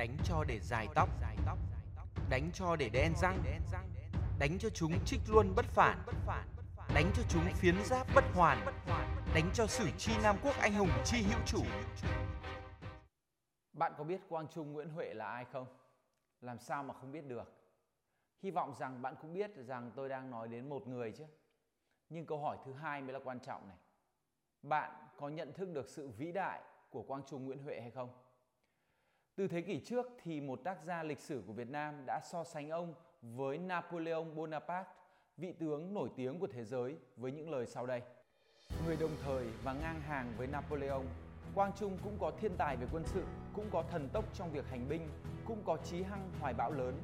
Đánh cho để dài tóc, Đánh cho để đen răng, Đánh cho chúng trích luôn bất phản, Đánh cho chúng phiến giáp bất hoàn, Đánh cho sử chi Nam Quốc anh hùng chi hữu chủ Bạn có biết Quang Trung, Nguyễn Huệ là ai không? Làm sao mà không biết được? Hy vọng rằng bạn cũng biết rằng tôi đang nói đến một người chứ. Nhưng câu hỏi thứ hai mới là quan trọng này. Bạn có nhận thức được sự vĩ đại của Quang Trung, Nguyễn Huệ hay không? Từ thế kỷ trước thì một tác gia lịch sử của Việt Nam đã so sánh ông với Napoleon Bonaparte, vị tướng nổi tiếng của thế giới với những lời sau đây. Người đồng thời và ngang hàng với Napoleon, Quang Trung cũng có thiên tài về quân sự, cũng có thần tốc trong việc hành binh, cũng có chí hăng hoài bão lớn.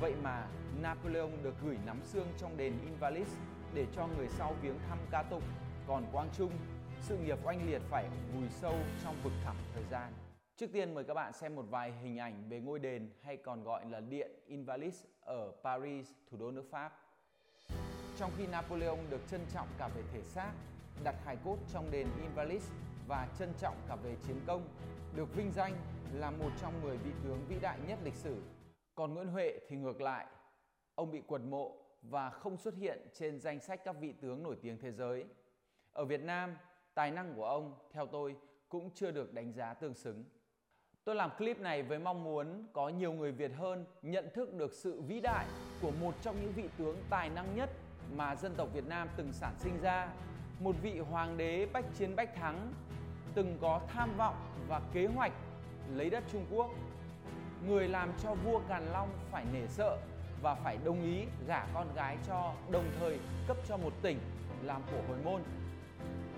Vậy mà Napoleon được gửi nắm xương trong đền Invalides để cho người sau viếng thăm ca tụng, còn Quang Trung, sự nghiệp oanh liệt phải vùi sâu trong vực thẳm thời gian. Trước tiên mời các bạn xem một vài hình ảnh về ngôi đền hay còn gọi là Điện Invalides ở Paris, thủ đô nước Pháp. Trong khi Napoleon được trân trọng cả về thể xác, đặt hài cốt trong đền Invalides và trân trọng cả về chiến công, được vinh danh là một trong 10 vị tướng vĩ đại nhất lịch sử. Còn Nguyễn Huệ thì ngược lại, ông bị quật mộ và không xuất hiện trên danh sách các vị tướng nổi tiếng thế giới. Ở Việt Nam, tài năng của ông, theo tôi, cũng chưa được đánh giá tương xứng. Tôi làm clip này với mong muốn có nhiều người Việt hơn nhận thức được sự vĩ đại của một trong những vị tướng tài năng nhất mà dân tộc Việt Nam từng sản sinh ra. Một vị hoàng đế bách chiến bách thắng, từng có tham vọng và kế hoạch lấy đất Trung Quốc. Người làm cho vua Càn Long phải nể sợ và phải đồng ý gả con gái cho, đồng thời cấp cho một tỉnh làm của hồi môn.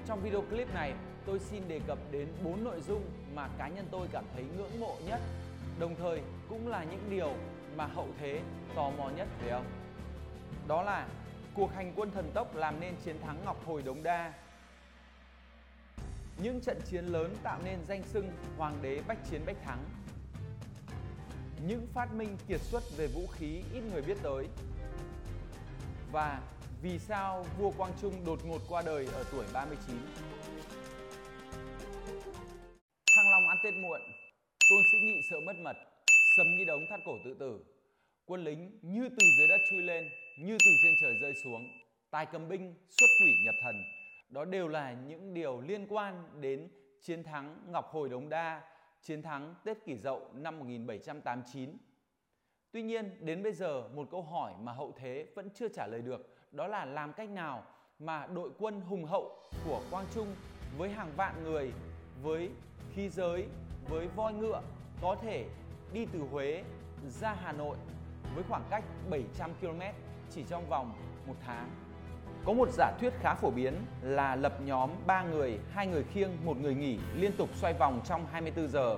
Trong video clip này, tôi xin đề cập đến bốn nội dung mà cá nhân tôi cảm thấy ngưỡng mộ nhất, đồng thời cũng là những điều mà hậu thế tò mò nhất về ông. Đó là cuộc hành quân thần tốc làm nên chiến thắng Ngọc Hồi Đống Đa, những trận chiến lớn tạo nên danh xưng Hoàng đế Bách Chiến Bách Thắng, những phát minh kiệt xuất về vũ khí ít người biết tới và vì sao vua Quang Trung đột ngột qua đời ở tuổi 39. Tết muộn, Tôn Sĩ Nghị sợ mất mật, Sầm Nghi Đống thắt cổ tự tử. Quân lính như từ dưới đất chui lên, như từ trên trời rơi xuống. Tài cầm binh xuất quỷ nhập thần. Đó đều là những điều liên quan đến chiến thắng Ngọc Hồi Đống Đa, chiến thắng Tết Kỷ Dậu năm 1789. Tuy nhiên, đến bây giờ một câu hỏi mà hậu thế vẫn chưa trả lời được, đó là làm cách nào mà đội quân hùng hậu của Quang Trung với hàng vạn người, với khí giới, với voi ngựa có thể đi từ Huế ra Hà Nội với khoảng cách 700 km chỉ trong vòng một tháng. Có một giả thuyết khá phổ biến là lập nhóm 3 người, hai người khiêng, một người nghỉ liên tục xoay vòng trong 24 giờ.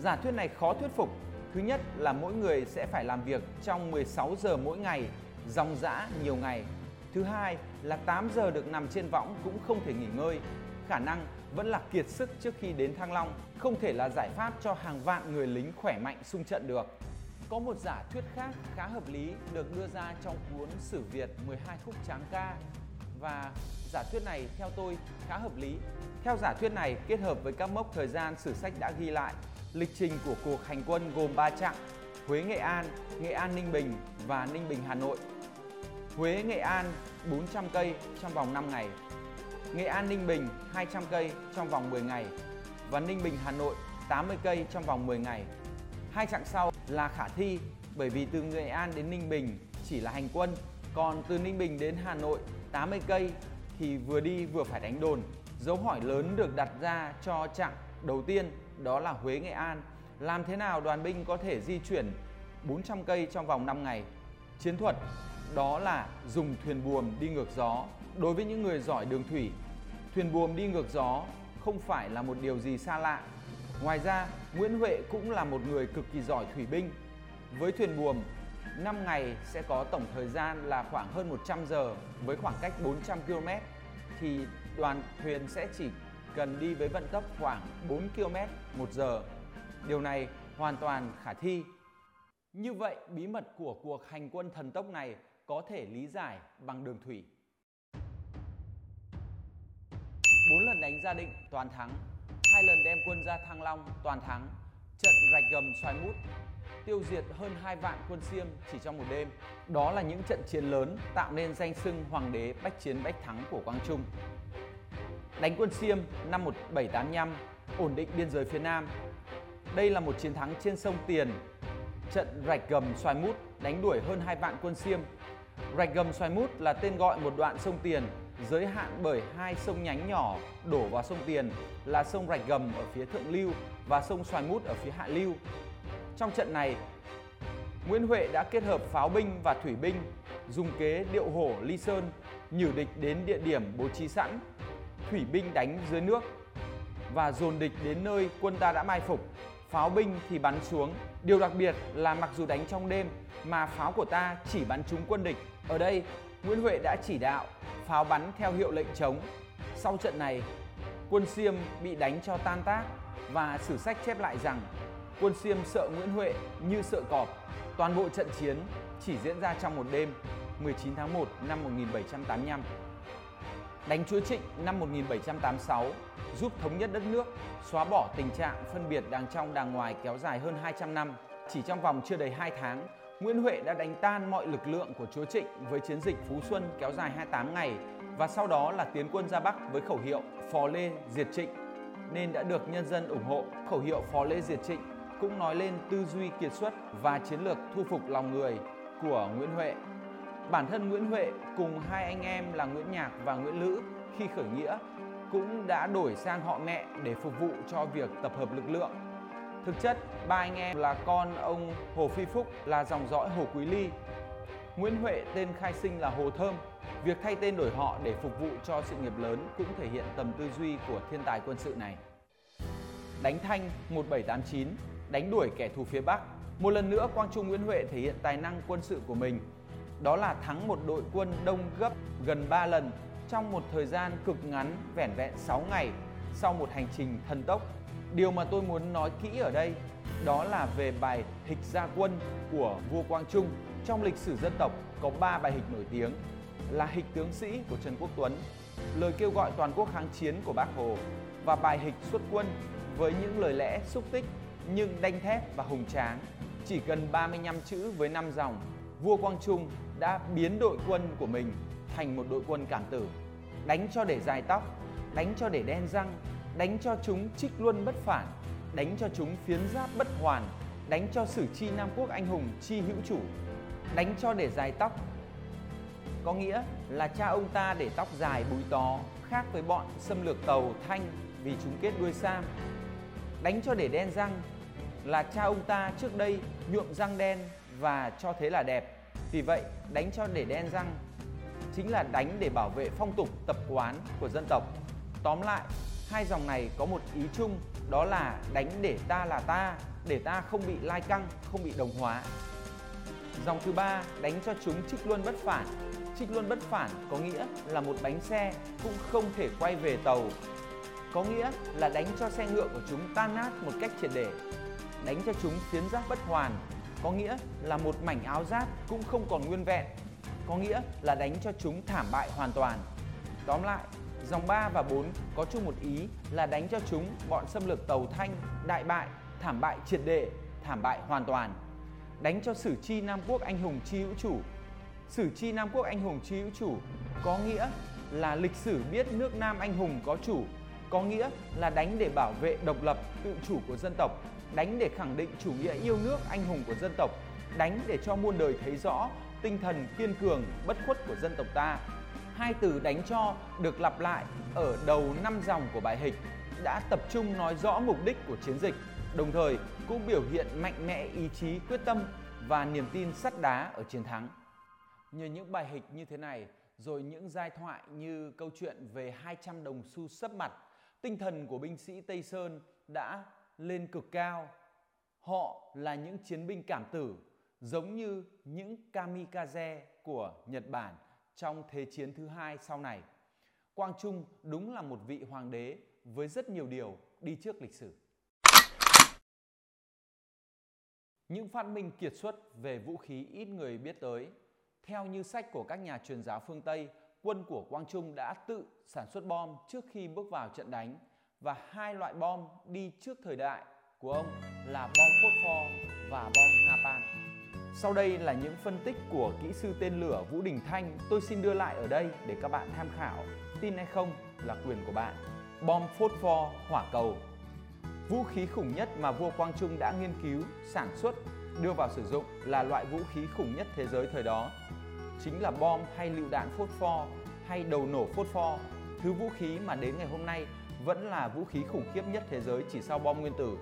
Giả thuyết này khó thuyết phục. Thứ nhất là mỗi người sẽ phải làm việc trong 16 giờ mỗi ngày, dòng dã nhiều ngày. Thứ hai là 8 giờ được nằm trên võng cũng không thể nghỉ ngơi. Khả năng vẫn là kiệt sức trước khi đến Thăng Long, không thể là giải pháp cho hàng vạn người lính khỏe mạnh xung trận được. Có một giả thuyết khác khá hợp lý được đưa ra trong cuốn Sử Việt 12 khúc tráng ca và giả thuyết này theo tôi khá hợp lý. Theo giả thuyết này kết hợp với các mốc thời gian sử sách đã ghi lại, lịch trình của cuộc hành quân gồm 3 chặng: Huế Nghệ An, Nghệ An Ninh Bình và Ninh Bình Hà Nội. Huế Nghệ An 400 cây trong vòng 5 ngày. Nghệ An Ninh Bình 200 cây trong vòng 10 ngày và Ninh Bình Hà Nội 80 cây trong vòng 10 ngày. Hai chặng sau là khả thi bởi vì từ Nghệ An đến Ninh Bình chỉ là hành quân, còn từ Ninh Bình đến Hà Nội 80 cây thì vừa đi vừa phải đánh đồn. Dấu hỏi lớn được đặt ra cho chặng đầu tiên đó là Huế Nghệ An. Làm thế nào đoàn binh có thể di chuyển 400 cây trong vòng 5 ngày? Chiến thuật đó là dùng thuyền buồm đi ngược gió. Đối với những người giỏi đường thủy, thuyền buồm đi ngược gió không phải là một điều gì xa lạ. Ngoài ra, Nguyễn Huệ cũng là một người cực kỳ giỏi thủy binh. Với thuyền buồm, 5 ngày sẽ có tổng thời gian là khoảng hơn 100 giờ với khoảng cách 400 km thì đoàn thuyền sẽ chỉ cần đi với vận tốc khoảng 4 km một giờ. Điều này hoàn toàn khả thi. Như vậy, bí mật của cuộc hành quân thần tốc này có thể lý giải bằng đường thủy. Đánh gia định toàn thắng, hai lần đem quân ra Thăng Long toàn thắng, trận rạch gầm xoài mút tiêu diệt hơn 2 vạn quân Xiêm chỉ trong một đêm. Đó là những trận chiến lớn tạo nên danh xưng hoàng đế bách chiến bách thắng của Quang Trung. Đánh quân Xiêm năm 1785, ổn định biên giới phía Nam. Đây là một chiến thắng trên sông Tiền. Trận rạch gầm xoài mút đánh đuổi hơn 2 vạn quân Xiêm. Rạch gầm xoài mút là tên gọi một đoạn sông Tiền giới hạn bởi hai sông nhánh nhỏ đổ vào sông Tiền là sông Rạch Gầm ở phía thượng lưu và sông Xoài Mút ở phía hạ lưu. Trong trận này, Nguyễn Huệ đã kết hợp pháo binh và thủy binh, dùng kế điệu hổ ly sơn, nhử địch đến địa điểm bố trí sẵn, thủy binh đánh dưới nước và dồn địch đến nơi quân ta đã mai phục. Pháo binh thì bắn xuống. Điều đặc biệt là mặc dù đánh trong đêm mà pháo của ta chỉ bắn trúng quân địch. Ở đây, Nguyễn Huệ đã chỉ đạo pháo bắn theo hiệu lệnh chống. Sau trận này, quân Xiêm bị đánh cho tan tác và sử sách chép lại rằng quân Xiêm sợ Nguyễn Huệ như sợ cọp. Toàn bộ trận chiến chỉ diễn ra trong một đêm 19 tháng 1 năm 1785. Đánh Chúa Trịnh năm 1786 giúp thống nhất đất nước, xóa bỏ tình trạng phân biệt đàng trong đàng ngoài kéo dài hơn 200 năm. Chỉ trong vòng chưa đầy 2 tháng, Nguyễn Huệ đã đánh tan mọi lực lượng của Chúa Trịnh với chiến dịch Phú Xuân kéo dài 28 ngày và sau đó là tiến quân ra Bắc với khẩu hiệu Phò Lê diệt Trịnh nên đã được nhân dân ủng hộ. Khẩu hiệu Phò Lê diệt Trịnh cũng nói lên tư duy kiệt xuất và chiến lược thu phục lòng người của Nguyễn Huệ. Bản thân Nguyễn Huệ cùng hai anh em là Nguyễn Nhạc và Nguyễn Lữ khi khởi nghĩa cũng đã đổi sang họ mẹ để phục vụ cho việc tập hợp lực lượng Thực chất, ba anh em là con ông Hồ Phi Phúc là dòng dõi Hồ Quý Ly. Nguyễn Huệ tên khai sinh là Hồ Thơm. Việc thay tên đổi họ để phục vụ cho sự nghiệp lớn cũng thể hiện tầm tư duy của thiên tài quân sự này. Đánh Thanh 1789, đánh đuổi kẻ thù phía Bắc. Một lần nữa Quang Trung Nguyễn Huệ thể hiện tài năng quân sự của mình. Đó là thắng một đội quân đông gấp gần 3 lần trong một thời gian cực ngắn vẻn vẹn 6 ngày sau một hành trình thần tốc Điều mà tôi muốn nói kỹ ở đây đó là về bài Hịch Gia Quân của vua Quang Trung. Trong lịch sử dân tộc có 3 bài hịch nổi tiếng là Hịch Tướng Sĩ của Trần Quốc Tuấn, lời kêu gọi toàn quốc kháng chiến của Bác Hồ và bài Hịch Xuất Quân với những lời lẽ xúc tích nhưng đanh thép và hùng tráng. Chỉ cần 35 chữ với 5 dòng, vua Quang Trung đã biến đội quân của mình thành một đội quân cảm tử. Đánh cho để dài tóc, đánh cho để đen răng, đánh cho chúng trích luân bất phản, đánh cho chúng phiến giáp bất hoàn, đánh cho sử chi Nam Quốc anh hùng chi hữu chủ, đánh cho để dài tóc. Có nghĩa là cha ông ta để tóc dài búi tó khác với bọn xâm lược tàu Thanh vì chúng kết đuôi sam. Đánh cho để đen răng là cha ông ta trước đây nhuộm răng đen và cho thế là đẹp. Vì vậy, đánh cho để đen răng chính là đánh để bảo vệ phong tục tập quán của dân tộc. Tóm lại, Hai dòng này có một ý chung đó là đánh để ta là ta, để ta không bị lai căng, không bị đồng hóa. Dòng thứ ba đánh cho chúng trích luân bất phản. Trích luân bất phản có nghĩa là một bánh xe cũng không thể quay về tàu. Có nghĩa là đánh cho xe ngựa của chúng tan nát một cách triệt để. Đánh cho chúng phiến giáp bất hoàn có nghĩa là một mảnh áo giáp cũng không còn nguyên vẹn. Có nghĩa là đánh cho chúng thảm bại hoàn toàn. Tóm lại, Dòng 3 và 4 có chung một ý là đánh cho chúng bọn xâm lược tàu Thanh đại bại, thảm bại triệt để, thảm bại hoàn toàn. Đánh cho Sử Chi Nam Quốc anh hùng chi hữu chủ. Sử Chi Nam Quốc anh hùng chi hữu chủ có nghĩa là lịch sử biết nước Nam anh hùng có chủ, có nghĩa là đánh để bảo vệ độc lập, tự chủ của dân tộc, đánh để khẳng định chủ nghĩa yêu nước anh hùng của dân tộc, đánh để cho muôn đời thấy rõ tinh thần kiên cường, bất khuất của dân tộc ta hai từ đánh cho được lặp lại ở đầu năm dòng của bài hịch đã tập trung nói rõ mục đích của chiến dịch, đồng thời cũng biểu hiện mạnh mẽ ý chí quyết tâm và niềm tin sắt đá ở chiến thắng. Nhờ những bài hịch như thế này, rồi những giai thoại như câu chuyện về 200 đồng xu sấp mặt, tinh thần của binh sĩ Tây Sơn đã lên cực cao. Họ là những chiến binh cảm tử, giống như những kamikaze của Nhật Bản trong Thế chiến thứ hai sau này. Quang Trung đúng là một vị hoàng đế với rất nhiều điều đi trước lịch sử. Những phát minh kiệt xuất về vũ khí ít người biết tới. Theo như sách của các nhà truyền giáo phương Tây, quân của Quang Trung đã tự sản xuất bom trước khi bước vào trận đánh và hai loại bom đi trước thời đại của ông là bom phốt pho và bom napalm. Sau đây là những phân tích của kỹ sư tên lửa Vũ Đình Thanh tôi xin đưa lại ở đây để các bạn tham khảo. Tin hay không là quyền của bạn. Bom phốt pho hỏa cầu Vũ khí khủng nhất mà vua Quang Trung đã nghiên cứu, sản xuất, đưa vào sử dụng là loại vũ khí khủng nhất thế giới thời đó. Chính là bom hay lựu đạn phốt pho hay đầu nổ phốt pho, thứ vũ khí mà đến ngày hôm nay vẫn là vũ khí khủng khiếp nhất thế giới chỉ sau bom nguyên tử.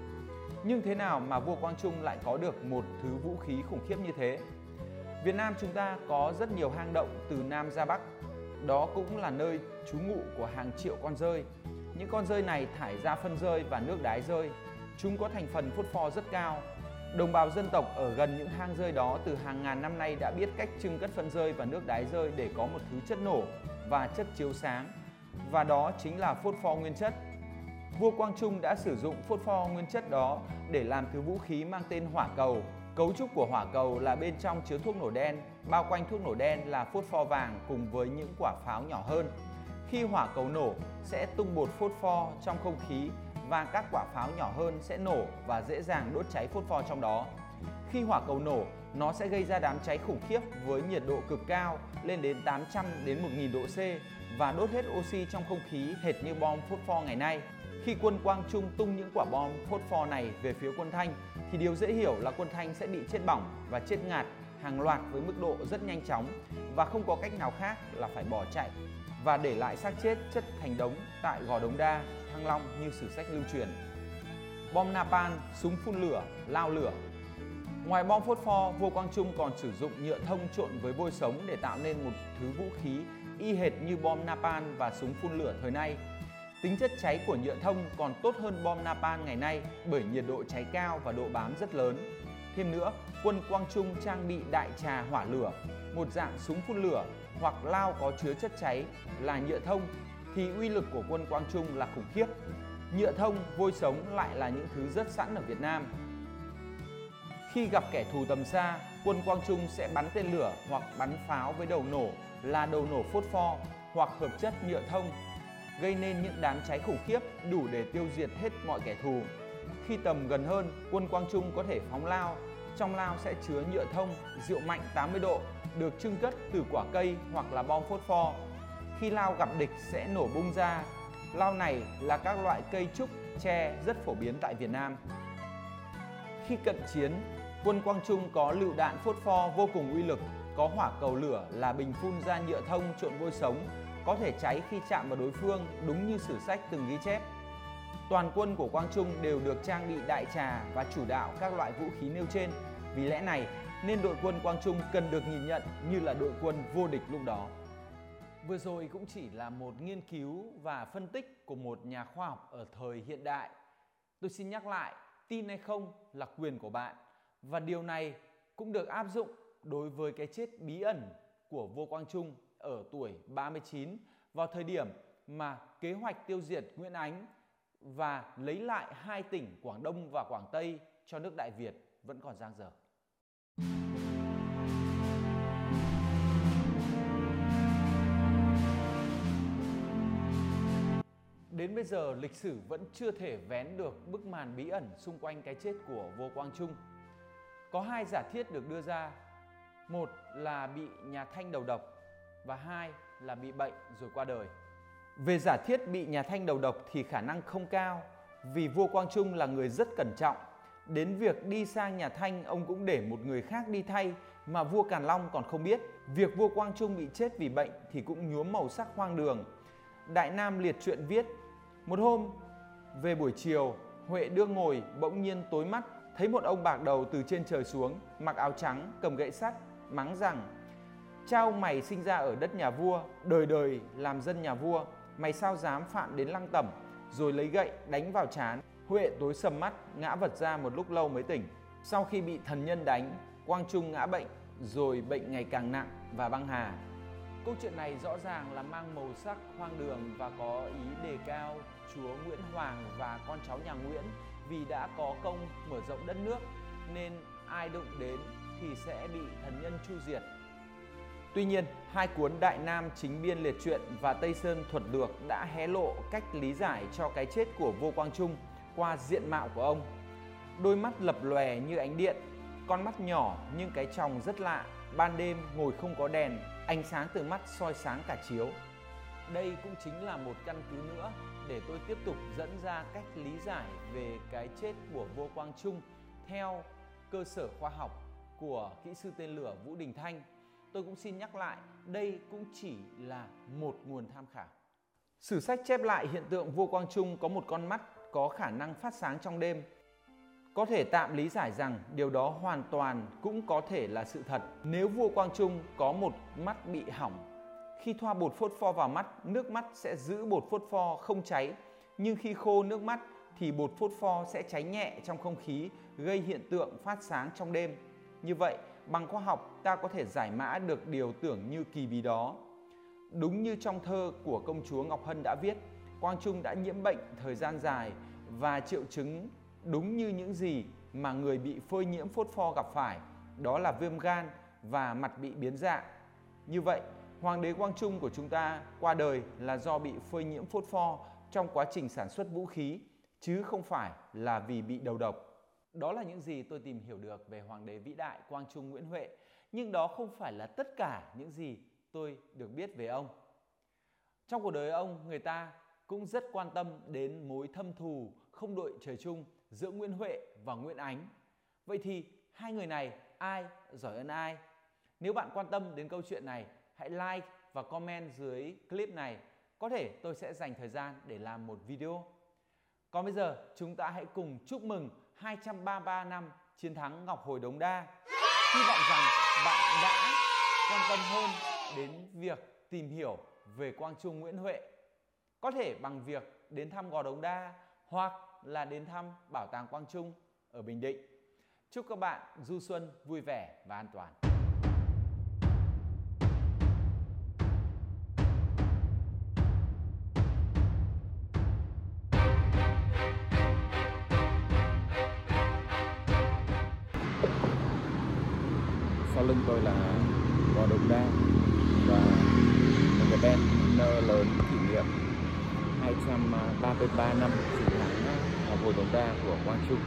Nhưng thế nào mà vua Quang Trung lại có được một thứ vũ khí khủng khiếp như thế? Việt Nam chúng ta có rất nhiều hang động từ Nam ra Bắc. Đó cũng là nơi trú ngụ của hàng triệu con rơi. Những con rơi này thải ra phân rơi và nước đái rơi. Chúng có thành phần phốt pho rất cao. Đồng bào dân tộc ở gần những hang rơi đó từ hàng ngàn năm nay đã biết cách trưng cất phân rơi và nước đái rơi để có một thứ chất nổ và chất chiếu sáng. Và đó chính là phốt pho nguyên chất. Vua Quang Trung đã sử dụng phốt pho nguyên chất đó để làm thứ vũ khí mang tên hỏa cầu. Cấu trúc của hỏa cầu là bên trong chứa thuốc nổ đen, bao quanh thuốc nổ đen là phốt pho vàng cùng với những quả pháo nhỏ hơn. Khi hỏa cầu nổ sẽ tung bột phốt pho trong không khí và các quả pháo nhỏ hơn sẽ nổ và dễ dàng đốt cháy phốt pho trong đó. Khi hỏa cầu nổ, nó sẽ gây ra đám cháy khủng khiếp với nhiệt độ cực cao lên đến 800 đến 1000 độ C và đốt hết oxy trong không khí hệt như bom phốt pho ngày nay. Khi quân Quang Trung tung những quả bom phốt pho này về phía quân Thanh thì điều dễ hiểu là quân Thanh sẽ bị chết bỏng và chết ngạt hàng loạt với mức độ rất nhanh chóng và không có cách nào khác là phải bỏ chạy và để lại xác chết chất thành đống tại Gò Đống Đa, Thăng Long như sử sách lưu truyền. Bom napalm, súng phun lửa, lao lửa Ngoài bom phốt pho, vua Quang Trung còn sử dụng nhựa thông trộn với vôi sống để tạo nên một thứ vũ khí y hệt như bom napalm và súng phun lửa thời nay. Tính chất cháy của nhựa thông còn tốt hơn bom napalm ngày nay bởi nhiệt độ cháy cao và độ bám rất lớn. Thêm nữa, quân Quang Trung trang bị đại trà hỏa lửa, một dạng súng phun lửa hoặc lao có chứa chất cháy là nhựa thông thì uy lực của quân Quang Trung là khủng khiếp. Nhựa thông, vôi sống lại là những thứ rất sẵn ở Việt Nam. Khi gặp kẻ thù tầm xa, quân Quang Trung sẽ bắn tên lửa hoặc bắn pháo với đầu nổ là đầu nổ phốt pho hoặc hợp chất nhựa thông, gây nên những đám cháy khủng khiếp đủ để tiêu diệt hết mọi kẻ thù. Khi tầm gần hơn, quân Quang Trung có thể phóng lao, trong lao sẽ chứa nhựa thông, rượu mạnh 80 độ, được trưng cất từ quả cây hoặc là bom phốt pho. Khi lao gặp địch sẽ nổ bung ra. Lao này là các loại cây trúc, tre rất phổ biến tại Việt Nam. Khi cận chiến, quân Quang Trung có lựu đạn phốt pho vô cùng uy lực, có hỏa cầu lửa là bình phun ra nhựa thông trộn vôi sống, có thể cháy khi chạm vào đối phương đúng như sử sách từng ghi chép. Toàn quân của Quang Trung đều được trang bị đại trà và chủ đạo các loại vũ khí nêu trên. Vì lẽ này nên đội quân Quang Trung cần được nhìn nhận như là đội quân vô địch lúc đó. Vừa rồi cũng chỉ là một nghiên cứu và phân tích của một nhà khoa học ở thời hiện đại. Tôi xin nhắc lại, tin hay không là quyền của bạn và điều này cũng được áp dụng đối với cái chết bí ẩn của vua Quang Trung ở tuổi 39 vào thời điểm mà kế hoạch tiêu diệt Nguyễn Ánh và lấy lại hai tỉnh Quảng Đông và Quảng Tây cho nước Đại Việt vẫn còn dang dở. Đến bây giờ, lịch sử vẫn chưa thể vén được bức màn bí ẩn xung quanh cái chết của Vô Quang Trung. Có hai giả thiết được đưa ra. Một là bị nhà Thanh đầu độc và hai là bị bệnh rồi qua đời. Về giả thiết bị nhà Thanh đầu độc thì khả năng không cao, vì vua Quang Trung là người rất cẩn trọng. Đến việc đi sang nhà Thanh, ông cũng để một người khác đi thay mà vua Càn Long còn không biết. Việc vua Quang Trung bị chết vì bệnh thì cũng nhuốm màu sắc hoang đường. Đại Nam liệt truyện viết, Một hôm, về buổi chiều, Huệ đưa ngồi bỗng nhiên tối mắt, thấy một ông bạc đầu từ trên trời xuống, mặc áo trắng, cầm gậy sắt, mắng rằng Trao mày sinh ra ở đất nhà vua, đời đời làm dân nhà vua, mày sao dám phạm đến lăng tẩm, rồi lấy gậy đánh vào chán. Huệ tối sầm mắt, ngã vật ra một lúc lâu mới tỉnh. Sau khi bị thần nhân đánh, Quang Trung ngã bệnh, rồi bệnh ngày càng nặng và băng hà. Câu chuyện này rõ ràng là mang màu sắc hoang đường và có ý đề cao chúa Nguyễn Hoàng và con cháu nhà Nguyễn vì đã có công mở rộng đất nước nên ai đụng đến thì sẽ bị thần nhân chu diệt. Tuy nhiên, hai cuốn Đại Nam Chính Biên Liệt Truyện và Tây Sơn Thuật Lược đã hé lộ cách lý giải cho cái chết của Vô Quang Trung qua diện mạo của ông. Đôi mắt lập lòe như ánh điện, con mắt nhỏ nhưng cái tròng rất lạ. Ban đêm ngồi không có đèn, ánh sáng từ mắt soi sáng cả chiếu. Đây cũng chính là một căn cứ nữa để tôi tiếp tục dẫn ra cách lý giải về cái chết của Vô Quang Trung theo cơ sở khoa học của kỹ sư tên lửa Vũ Đình Thanh. Tôi cũng xin nhắc lại, đây cũng chỉ là một nguồn tham khảo. Sử sách chép lại hiện tượng vua Quang Trung có một con mắt có khả năng phát sáng trong đêm. Có thể tạm lý giải rằng điều đó hoàn toàn cũng có thể là sự thật. Nếu vua Quang Trung có một mắt bị hỏng, khi thoa bột phốt pho vào mắt, nước mắt sẽ giữ bột phốt pho không cháy. Nhưng khi khô nước mắt thì bột phốt pho sẽ cháy nhẹ trong không khí, gây hiện tượng phát sáng trong đêm. Như vậy, bằng khoa học ta có thể giải mã được điều tưởng như kỳ bí đó. Đúng như trong thơ của công chúa Ngọc Hân đã viết, Quang Trung đã nhiễm bệnh thời gian dài và triệu chứng đúng như những gì mà người bị phơi nhiễm phốt pho gặp phải, đó là viêm gan và mặt bị biến dạng. Như vậy, Hoàng đế Quang Trung của chúng ta qua đời là do bị phơi nhiễm phốt pho trong quá trình sản xuất vũ khí, chứ không phải là vì bị đầu độc. Đó là những gì tôi tìm hiểu được về Hoàng đế vĩ đại Quang Trung Nguyễn Huệ, nhưng đó không phải là tất cả những gì tôi được biết về ông. Trong cuộc đời ông, người ta cũng rất quan tâm đến mối thâm thù không đội trời chung giữa Nguyễn Huệ và Nguyễn Ánh. Vậy thì hai người này ai giỏi hơn ai? Nếu bạn quan tâm đến câu chuyện này, hãy like và comment dưới clip này. Có thể tôi sẽ dành thời gian để làm một video. Còn bây giờ chúng ta hãy cùng chúc mừng 233 năm chiến thắng Ngọc Hồi Đống Đa. Hy vọng rằng bạn đã quan tâm hơn đến việc tìm hiểu về Quang Trung Nguyễn Huệ. Có thể bằng việc đến thăm Gò Đống Đa hoặc là đến thăm Bảo tàng Quang Trung ở Bình Định. Chúc các bạn du xuân vui vẻ và an toàn. Sau lưng tôi là gò đồng đa và một cái banner lớn kỷ niệm 233 năm chiến thắng ở Hồi Đống Đa của Quang Trung.